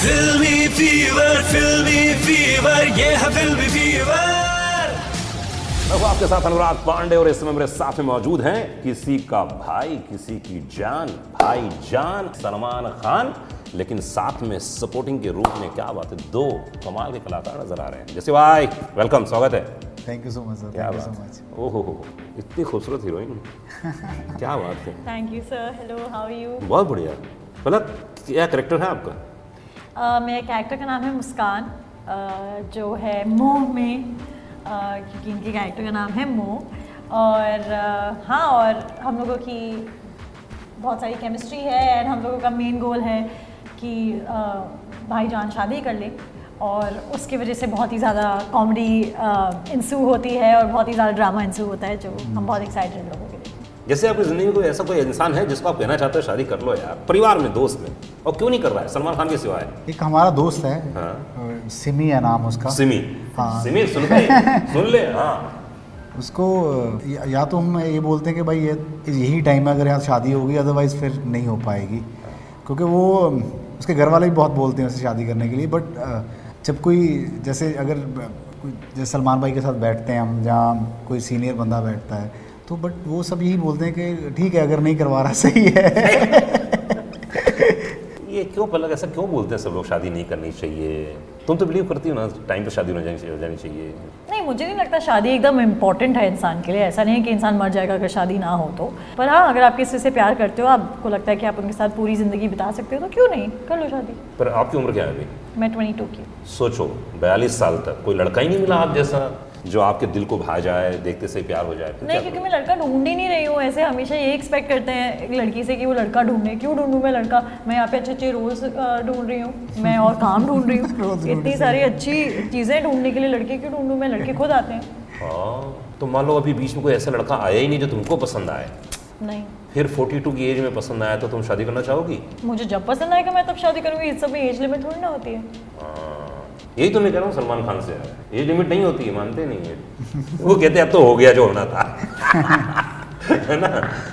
Filmy fever, filmy fever, ये है filmy fever. मैं हूँ आपके साथ अनुराग पांडे और इस समय मेरे साथ में मौजूद हैं किसी का भाई किसी की जान भाई जान सलमान खान। लेकिन साथ में सपोर्टिंग के रूप में क्या बात है? दो कमाल के कलाकार नज़र आ रहे हैं। जैसे भाई वेलकम स्वागत है। Thank you so much sir क्या थैंक यू सो बात मच है? ओहो हो इतनी खूबसूरत हीरोइन क्या बात है। Thank you sir hello how are you बहुत बढ़िया। मतलब क्या करेक्टर है आपका? Uh, मेरे कैरेक्टर का नाम है मुस्कान uh, जो है मोह में uh, क्योंकि इनके कैरेक्टर का नाम है मोह। और uh, हाँ और हम लोगों की बहुत सारी केमिस्ट्री है एंड हम लोगों का मेन गोल है कि uh, भाईजान शादी कर ले। और उसकी वजह से बहुत ही ज़्यादा कॉमेडी इंसू होती है और बहुत ही ज़्यादा ड्रामा इंसू होता है जो हम बहुत एक्साइटेड लोगों जैसे आपकी ज़िंदगी में कोई ऐसा कोई इंसान है जिसको आप कहना चाहते हो शादी कर लो यार परिवार में दोस्त में और क्यों नहीं कर रहा है? सलमान खान के सिवाय। एक हमारा दोस्त है हाँ। सिमी है नाम उसका। सिमी। हाँ। सिमी सुन ले सुन ले हाँ। उसको या, तो हम ये बोलते हैं कि भाई ये यही टाइम है अगर यहाँ शादी होगी अदरवाइज़ फिर नहीं हो पाएगी। क्योंकि वो उसके घर वाले भी बहुत बोलते हैं उसे शादी करने के लिए बट जब कोई जैसे अगर कोई जैसे सलमान भाई के साथ बैठते हैं हम जहाँ कोई सीनियर बंदा बैठता है तो बट वो सब यही बोलते हैं कि ठीक है अगर नहीं करवा रहा सही है। ये क्यों पलक ऐसा क्यों बोलते हैं सब लोग शादी नहीं करनी चाहिए? तुम तो बिलीव करती हो ना टाइम पे शादी हो जानी हो जानी चाहिए। नहीं मुझे नहीं लगता शादी एकदम इंपॉर्टेंट है इंसान के लिए। ऐसा नहीं है कि इंसान मर जाएगा अगर शादी ना हो तो। पर हाँ अगर आप किसी से प्यार करते हो आपको लगता है कि आप उनके साथ पूरी ज़िंदगी बिता सकते हो तो क्यों नहीं? कर लो शादी। पर आपकी उम्र क्या है अभी? मैं ट्वेंटी टू की। सोचो बयालीस साल तक कोई लड़का ही नहीं मिला आप जैसा। जो आपके दिल को भा जाए देखते से प्यार हो जाए नहीं क्योंकि मैं लड़का ढूंढ ही नहीं रही हूँ ऐसे हमेशा ये एक्सपेक्ट करते हैं एक लड़की से कि वो लड़का ढूंढे। क्यों ढूंढूं मैं लड़का? मैं यहाँ पे अच्छे अच्छे रोल्स ढूंढ रही हूँ मैं और काम ढूंढ रही हूँ। इतनी सारी अच्छी चीज़ें ढूँढने के लिए लड़के क्यों ढूंढूं? मैं लड़के खुद आते हैं। हाँ तो मान लो अभी बीच में कोई ऐसा लड़का आया ही नहीं जो तुमको पसंद आए। नहीं। फिर 42 की एज में पसंद आया तो तुम शादी करना चाहोगी? मुझे जब पसंद आएगा मैं तब शादी करूँगी। इस सब में एज लिमिट थोड़ी ना होती है। हाँ, यही तो मैं कह रहा हूँ, सलमान खान से ये लिमिट नहीं होती है मानते नहीं है। वो कहते अब तो हो गया जो होना था। है ना?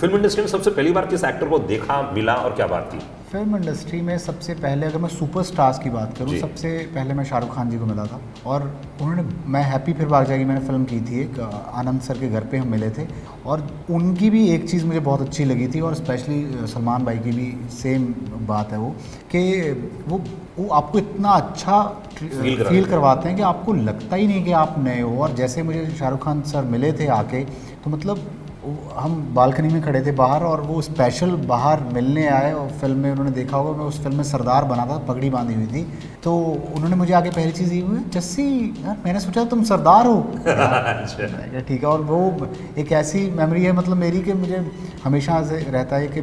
फ़िल्म इंडस्ट्री में सबसे पहली बार किस एक्टर को देखा, मिला और क्या बात थी? फ़िल्म इंडस्ट्री में सबसे पहले अगर मैं सुपरस्टार्स की बात करूँ सबसे पहले मैं शाहरुख खान जी को मिला था। और उन्होंने मैं हैप्पी फिर भाग जाएगी मैंने फ़िल्म की थी एक आनंद सर के घर पे हम मिले थे। और उनकी भी एक चीज़ मुझे बहुत अच्छी लगी थी और स्पेशली सलमान भाई की भी सेम बात है वो कि वो वो आपको इतना अच्छा करा फील करवाते हैं कि आपको लगता ही नहीं कि आप नए हो। और जैसे मुझे शाहरुख खान सर मिले थे आके तो मतलब हम बालकनी में खड़े थे बाहर और वो स्पेशल बाहर मिलने आए और फ़िल्म में उन्होंने देखा होगा मैं उस फ़िल्म में सरदार बना था पगड़ी बांधी हुई थी। तो उन्होंने मुझे आगे पहली चीज़ ये हुई जस्सी यार मैंने सोचा तुम सरदार हो। अच्छा। ठीक है और वो एक ऐसी मेमोरी है मतलब मेरी कि मुझे हमेशा से रहता है कि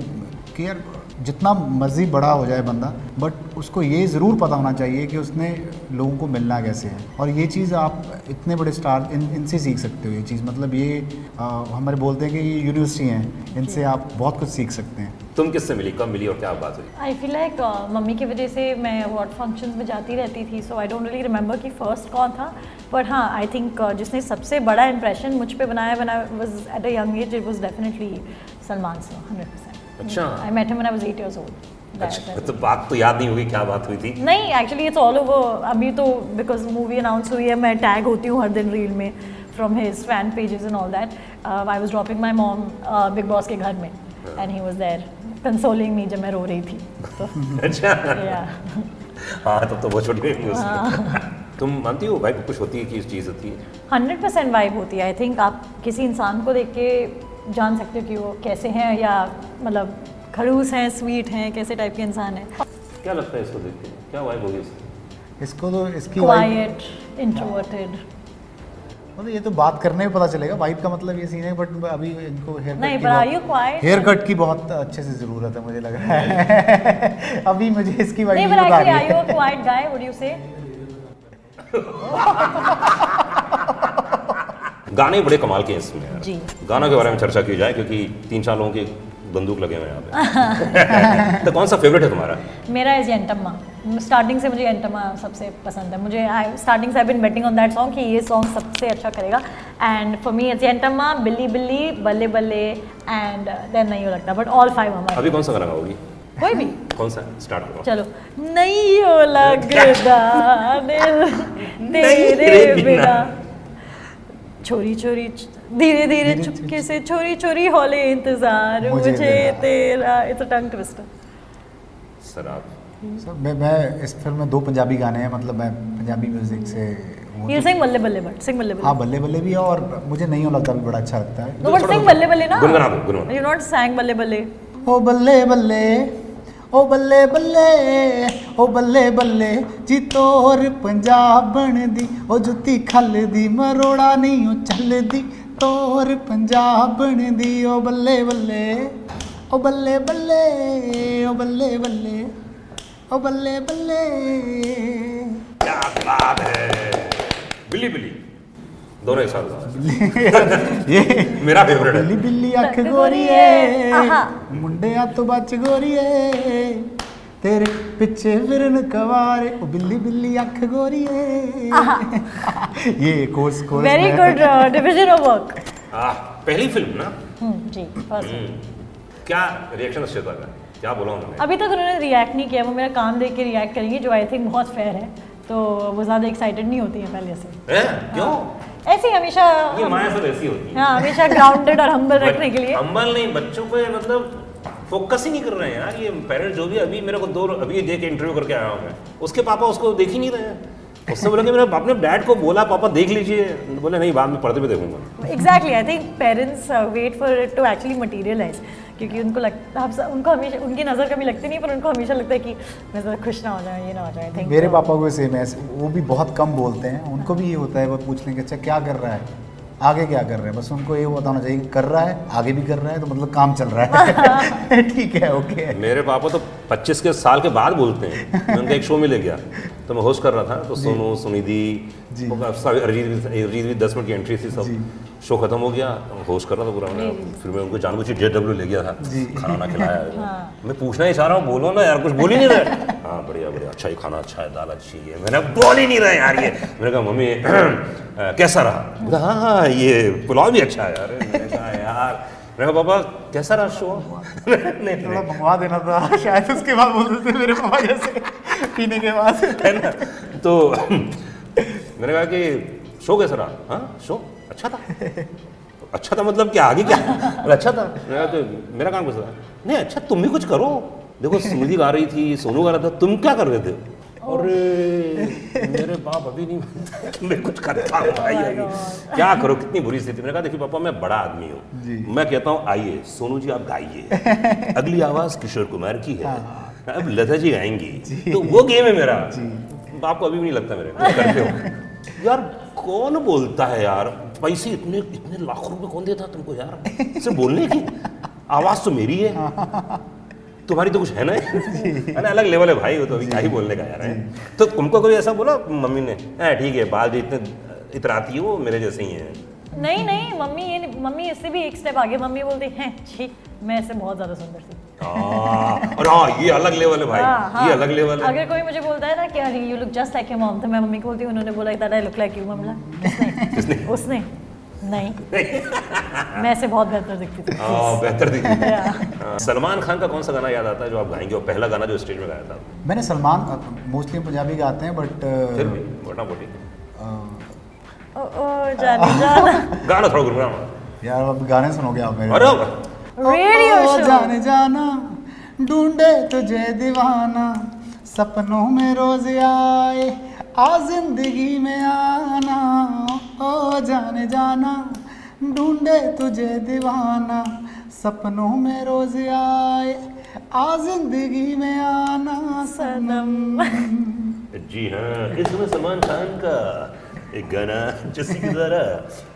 कि यार जितना मर्ज़ी बड़ा हो जाए बंदा बट उसको ये ज़रूर पता होना चाहिए कि उसने लोगों को मिलना कैसे है। और ये चीज़ आप इतने बड़े स्टार इन इनसे सीख सकते हो ये चीज़। मतलब ये आ, हमारे बोलते हैं कि ये यूनिवर्सिटी हैं इनसे आप बहुत कुछ सीख सकते हैं। तुम किससे मिली? कब मिली और क्या बात हुई? आई फील लाइक मम्मी की वजह से मैं अवार्ड फ़ंक्शन में जाती रहती थी so I don't really remember कि फ़र्स्ट कौन था। बट हाँ आई थिंक जिसने सबसे बड़ा इंप्रेशन मुझ पर बनाया I was at a young age it was Salman sir hundred percent अच्छा। I met him when I was eight years old. अच्छा तो बात तो याद नहीं होगी क्या बात हुई थी? नहीं एक्चुअली इट्स ऑल ओवर अभी तो बिकॉज़ मूवी अनाउंस हुई है मैं टैग होती हूँ हर दिन रील में from his fan pages and all that I was dropping my mom Bigg Boss के घर में. And he was there consoling me जब मैं रो रही थी. तो अच्छा। yeah. हाँ तब तो बहुत छोटी हुई उसमें तुम मानती हो भाई कुछ होती है कि इस चीज़ होती है? हंड्रेड परसेंट वाइब होती है आई थिंक आप किसी इंसान को देख के जान सकते हो कि वो कैसे हैं या मतलब खड़ूस हैं स्वीट हैं कैसे टाइप के इंसान हैं। क्या लगता है इसको देख के? क्या वाइब होगी इसकी? इसको तो इसकी क्वाइट इंट्रोवर्टेड मतलब ये तो बात करने में पता चलेगा वाइब का मतलब ये सीन है बट अभी इनको हेयर नहीं but are you quiet? Hair cut की बहुत अच्छे से ज़रूरत है मुझे लग रहा है। अभी मुझे इसकी वाइब नहीं बता actually are रही you है। a quiet guy? Would you say? गाने बड़े कमाल के हैं इसमें। यार। जी। गानों के बारे में चर्चा की जाए क्योंकि तीन चार लोगों की बंदूक लगे हुए हैं यहाँ पे। तो कौन सा फेवरेट है तुम्हारा? मेरा इज़ एंटम्मा स्टार्टिंग से मुझे एंटम्मा सबसे पसंद है। मुझे स्टार्टिंग से I been betting on that song कि ये सॉन्ग सबसे अच्छा करेगा। And for me it's Yentamma बिल्ली बिल्ली बल्ले बल्ले एंड देन नहीं लगता। बट ऑल फाइव हमारे अभी कौन सा गाना गाओगी? कोई भी। कौन सा? स्टार्ट करो चलो। नहीं हो लगदा तेरे बिना। छोरी छोरी धीरे धीरे चुपके से छोरी छोरी हौले इंतज़ार मुझे मुझे तेरा। इट्स अ टंग ट्विस्टर शराब। सर मैं मैं इस फ़िल्म में दो पंजाबी गाने हैं मतलब मैं पंजाबी म्यूज़िक से वो यू सिंग बल्ले बल्ले बट सिंग बल्ले हाँ बल्ले बल्ले बल्ले भी है और मुझे नहीं लगता भी बड़ा अच्छा लगता है। नो बट सिंग बल्ले बल्ले ना। गुनगुना दो, गुनगुना। यू नॉट सैंग बल्ले बल्ले ओ बल्ले बल्ले ओ बल्ले बल्ले, ओ बल्ले बल्ले, जी तोर पंजाब बन दी ओ जुत्ती खल दी मरोड़ा नहीं ओ चल दी तोर पंजाब बन दी ओ बल्ले बल्ले, ओ बल्ले बल्ले, ओ बल्ले बल्ले, ओ बल्ले बल्ले। क्या बात है। बिल्ली बिल्ली दोनों एक साथ ये मेरा फेवरेट है। बिल्ली बिल्ली गोरी है। मुंडे बच गोरी है। तेरे पीछे फिरन कवारे ओ बिल्ली बिल्ली गोरी है। ये course course very good division of work पहली फ़िल्म ना? हम्म, जी हम्म। क्या रिएक्शन था? क्या बोला उन्होंने? अभी तक उन्होंने रिएक्ट नहीं किया वो मेरा काम देख के रिएक्ट करेंगे जो आई थिंक बहुत फेयर है। तो वो ज़्यादा एक्साइटेड नहीं होती है पहले से। क्यों? ऐसे ही हमेशा ये माया सब ऐसी होती है। हाँ हमेशा ग्राउंडेड और हम्बल रखने के लिए। अम्बल नहीं बच्चों पे मतलब फोकस ही नहीं कर रहे हैं यार। ये पेरेंट्स जो भी अभी मेरे को दो अभी देख इंटरव्यू करके आया हूँ मैं। उसके पापा उसको देख ही नहीं रहे हैं। उससे बोला कि मेरे अपने डैड को बोला पापा देख लीजिए। बोले नहीं बाद में पर्दे पे देखूँगा। Exactly I think parents wait for it to actually materialize क्योंकि उनको लगता हम सब- उनको हमेशा उनकी नज़र कभी लगती नहीं पर उनको हमेशा लगता है कि मैं ज़रा खुश ना हो जाए ये ना हो जाए थिंक मेरे पापा को सेम है वो भी बहुत कम बोलते हैं उनको भी ये होता है वो पूछ लेंगे अच्छा क्या कर रहा है? आगे क्या कर रहे हैं? बस उनको ये बताना चाहिए कि कर रहा है आगे भी कर रहा है तो मतलब काम चल रहा है। ठीक है ओके मेरे पापा तो 25 के साल के बाद बोलते हैं। मैं उनका एक शो में ले गया। तो मैं होस्ट कर रहा था तो सोनू सुनिधि अरिजीत भी- अरिजीत भी दस मिनट की एंट्री थी सब। शो खत्म हो गया होस्ट कर रहा था पूरा फिर मैं उनको जानबूझ के डब्ल्यू ले गया था खाना वाना खिलाया मैं पूछना ही चाह रहा हूँ बोलो ना यार कुछ बोल ही नहीं रहे। हाँ बढ़िया बढ़िया अच्छा ये खाना अच्छा है दाल अच्छी है। मैंने बोल ही नहीं रहे यार ये। मैंने कहा मम्मी कैसा रहा? बोला, हाँ हाँ ये पुलाव भी अच्छा है यार। मैंने कहा यार। मैंने कहा पापा कैसा रहा शो? नहीं थोड़ा मंगवा देना था। शायद उसके बाद बोलते थे मेरे पापा जैसे पीने के बाद। है ना? तो मैंने कहा कि शो कैसा रहा? हाँ शो? अच्छा था। अच्छा था मतलब क्या आगे क्या? अच्छा था। कहा तो मेरा काम कैसा था? नहीं अच्छा तुम भी कुछ करो। देखो सुनिधि गा रही थी सोनू गा रहा था। तुम क्या कर रहे थे? अरे मेरे बाप अभी नहीं मैं कुछ करता हूँ आगे क्या करो? कितनी बुरी स्थिति। मैंने कहा देखिए पापा मैं बड़ा आदमी हूँ। मैं कहता हूँ आइए सोनू जी आप गाइए। अगली आवाज़ किशोर कुमार की है। अब लता जी गाएँगी। तो वो गेम है मेरा। आपको अभी भी नहीं लगता मेरे। करते हो। यार कौन बोलता है यार? पैसे इतने इतने लाखों रुपए कौन देता तुमको यार? सिर्फ़ बोलने की? आवाज़ तो मेरी है। तुम्हारी तो कुछ है ना? अरे अलग लेवल है भाई वो तो अभी क्या ही बोलने का यार है। तो तुमको कोई ऐसा बोला मम्मी ने? "हाँ, ठीक है बाल जो इतने इतराती है वो मेरे जैसे ही है। नहीं नहीं मम्मी ये मम्मी इससे भी एक स्टेप आगे मम्मी बोलती हैं छी मैं इससे बहुत ज़्यादा सुंदर थी। और हाँ ये अलग लेवल है हाँ, भाई हाँ। ये अलग लेवल है। अगर कोई मुझे बोलता है ना कि अरे you look just like your mom तो मैं मम्मी को बोलती हूँ उन्होंने बोला that I look like you mummy किसने किसने? उसने नहीं। मैं ऐसे बहुत बेहतर दिखती थी। हाँ बेहतर दिखी Yeah. हाँ, सलमान खान का कौन सा गाना याद आता है जो आप गाएँगे? और पहला गाना जो स्टेज में गाया था। मैंने सलमान मोस्टली पंजाबी गाते हैं बट फिर भी मोटा मोटी। ओ ओ जाने जाना। गाना थोड़ा गुनगुनाना यार अब गाने सुनोगे आप मेरे अरे रेडियो शो। जाने जाना ढूंढे तुझे दीवाना। सपनों में रोज आए आ ज़िंदगी में आना। ओ जाने जाना ढूंढे तुझे दीवाना। सपनों में रोज आए आ ज़िंदगी में आना। सनम। जी हाँ इसमें सलमान खान का। एक गाना जैसे कि जरा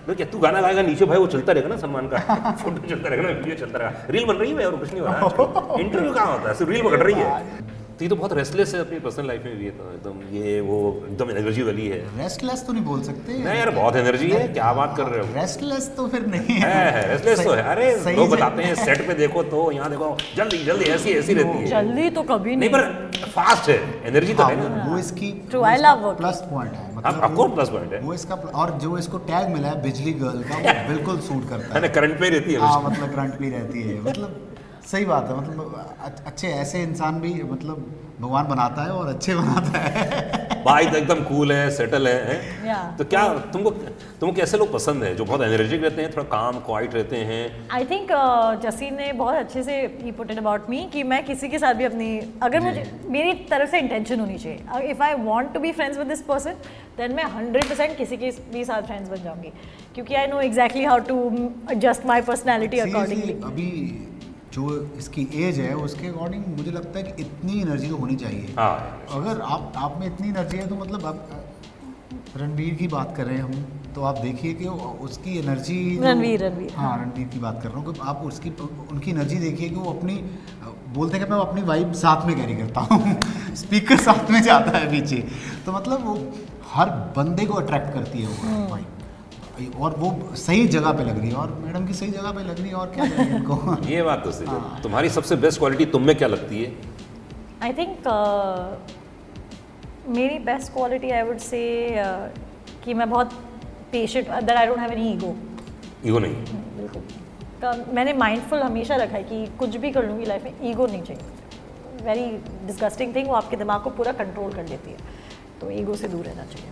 मैं क्या तू गाना गाएगा नीचे भाई वो चलता रहेगा ना सम्मान का। फ़ोटो चलता रहेगा ना वीडियो चलता रहेगा। रील बन रही है और कुछ नहीं हो रहा इंटरव्यू कहाँ होता है? सिर्फ़ रील पकड़ रही है। तो ये तो बहुत रेस्टलेस है अपनी पर्सनल लाइफ में भी तो एकदम ये वो एकदम एनर्जी वाली है। रेस्टलेस तो नहीं बोल सकते। नहीं यार बहुत एनर्जी है क्या बात कर रहे हो? रेस्टलेस तो फिर नहीं है। है रेस्टलेस तो है। अरे सही लोग बताते हैं सेट पे देखो तो यहाँ देखो जल्दी जल्दी ऐसी ऐसी रहती है। जल्दी तो कभी नहीं नहीं। पर फास्ट है एनर्जी तो हाँ, है ना। वो इसकी True, I love working. Plus point है मतलब आपको प्लस पॉइंट है। वो इसका और जो इसको टैग मिला है बिजली गर्ल का वो बिल्कुल सूट करता है। है ना करंट पे रहती है हाँ मतलब करंट पे रहती है मतलब सही बात है मतलब अच्छे ऐसे इंसान भी मतलब भगवान बनाता है और अच्छे बनाता है। भाई तो एकदम कूल है सेटल है, है? या तो क्या तुमको तुमको कैसे लोग पसंद है? जो बहुत एनर्जेटिक रहते हैं थोड़ा काम क्वाइट रहते हैं। आई थिंक uh, जसीन ने बहुत अच्छे से ही पुट इट अबाउट मी कि मैं किसी के साथ भी अपनी अगर मुझे मेरी तरफ़ से इंटेंशन होनी चाहिए। If I want to be friends with this person then मैं हंड्रेड परसेंट किसी के भी साथ फ्रेंड्स बन जाऊँगी। क्योंकि I know exactly how to adjust my personality accordingly अभी जो इसकी एज है उसके अकॉर्डिंग मुझे लगता है कि इतनी एनर्जी तो होनी चाहिए। हाँ। अगर आप आप में इतनी एनर्जी है तो मतलब आप रणवीर की बात कर रहे हैं हम तो आप देखिए कि उसकी एनर्जी रणवीर, रणवीर, हाँ रणवीर की बात कर रहा हूँ कि आप उसकी उनकी एनर्जी देखिए कि वो अपनी बोलते हैं कि मैं अपनी वाइब साथ में कैरी करता हूँ स्पीकर साथ में जाता है पीछे। तो मतलब वो हर बंदे को अट्रैक्ट करती है वो वाइब और वो सही जगह पे लग रही है। और मैडम की सही जगह पे लग रही है और क्या इनको? ये बात तो सही है। तुम्हारी सबसे बेस्ट क्वालिटी तुम में क्या लगती है? आई थिंक मेरी best quality I would say कि मैं बहुत patient that I don't have any ego ego नहीं? बिल्कुल। मैंने माइंडफुल हमेशा रखा है कि कुछ भी कर लूँगी लाइफ में ईगो नहीं चाहिए। वेरी डिस्गस्टिंग थिंग वो आपके दिमाग को पूरा कंट्रोल कर लेती है। तो ईगो से दूर रहना चाहिए।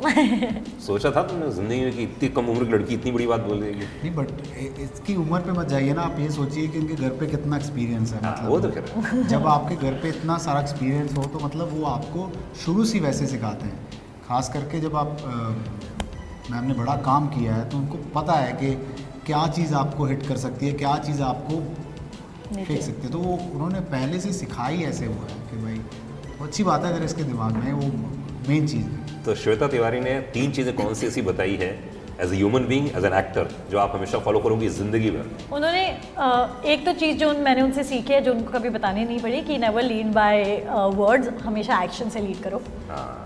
सोचा था तुमने ज़िंदगी में कि इतनी कम उम्र की लड़की इतनी बड़ी बात बोल देगी। नहीं बट इसकी उम्र पे मत जाइए ना आप ये सोचिए कि इनके घर पे कितना एक्सपीरियंस है मतलब। वो तो खैर। जब आपके घर पे इतना सारा एक्सपीरियंस हो तो मतलब वो आपको शुरू से वैसे सिखाते हैं। खास करके जब आप मैम ने बड़ा काम किया है तो उनको पता है कि क्या चीज़ आपको हिट कर सकती है क्या चीज़ आपको फेंक सकती है। तो वो उन्होंने पहले से सिखाई ऐसे हुआ है कि भाई अच्छी बात है अगर इसके दिमाग में वो मेन चीज़ है। तो श्वेता तिवारी ने तीन चीज़ें कौन सी ऐसी बताई है as a human being as an actor जो आप हमेशा फॉलो करोगे ज़िंदगी भर? उन्होंने एक तो चीज़ जो मैंने उनसे सीखी है जो उनको कभी बतानी नहीं पड़ी कि नेवर लीड बाय वर्ड्स हमेशा एक्शन से लीड करो।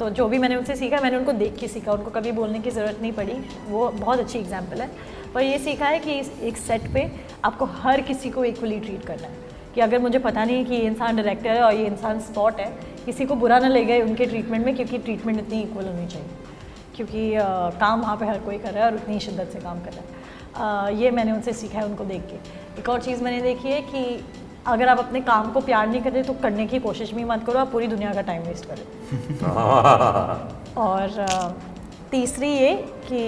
तो जो भी मैंने उनसे सीखा मैंने उनको देख के सीखा उनको कभी बोलने की ज़रूरत नहीं पड़ी। वो बहुत अच्छी एग्ज़ाम्पल है। पर ये सीखा है कि इस- एक सेट पे आपको हर किसी को इक्वली ट्रीट करना है। कि अगर मुझे पता नहीं है कि ये इंसान डायरेक्टर है और ये इंसान स्पॉट है किसी को बुरा ना ले गए उनके ट्रीटमेंट में क्योंकि ट्रीटमेंट इतनी इक्वल होनी चाहिए। क्योंकि अ, काम वहाँ पे हर कोई कर रहा है और उतनी शिद्दत से काम कर रहा है। अ, ये मैंने उनसे सीखा है उनको देख के। एक और चीज़ मैंने देखी है कि अगर आप अपने काम को प्यार नहीं करते तो करने की कोशिश भी मत करो आप पूरी दुनिया का टाइम वेस्ट करें और अ, तीसरी ये कि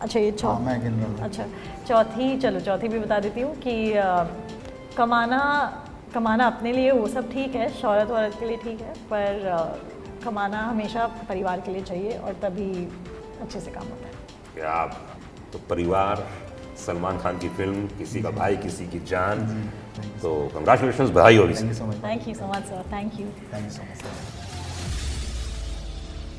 अच्छा ये हाँ चौ मैं गिन रहा हूँ अच्छा चौथी चलो चौथी भी बता देती हूँ कि कमाना कमाना अपने लिए वो सब ठीक है शहरत वरत के लिए ठीक है पर आ, कमाना हमेशा परिवार के लिए चाहिए और तभी अच्छे से काम होता है। क्या तो परिवार सलमान खान की फ़िल्म किसी का भाई किसी की जान तो कंग्रेचुलेशन भाई होगी। Thank you so much thank you so much sir thank you thank you so much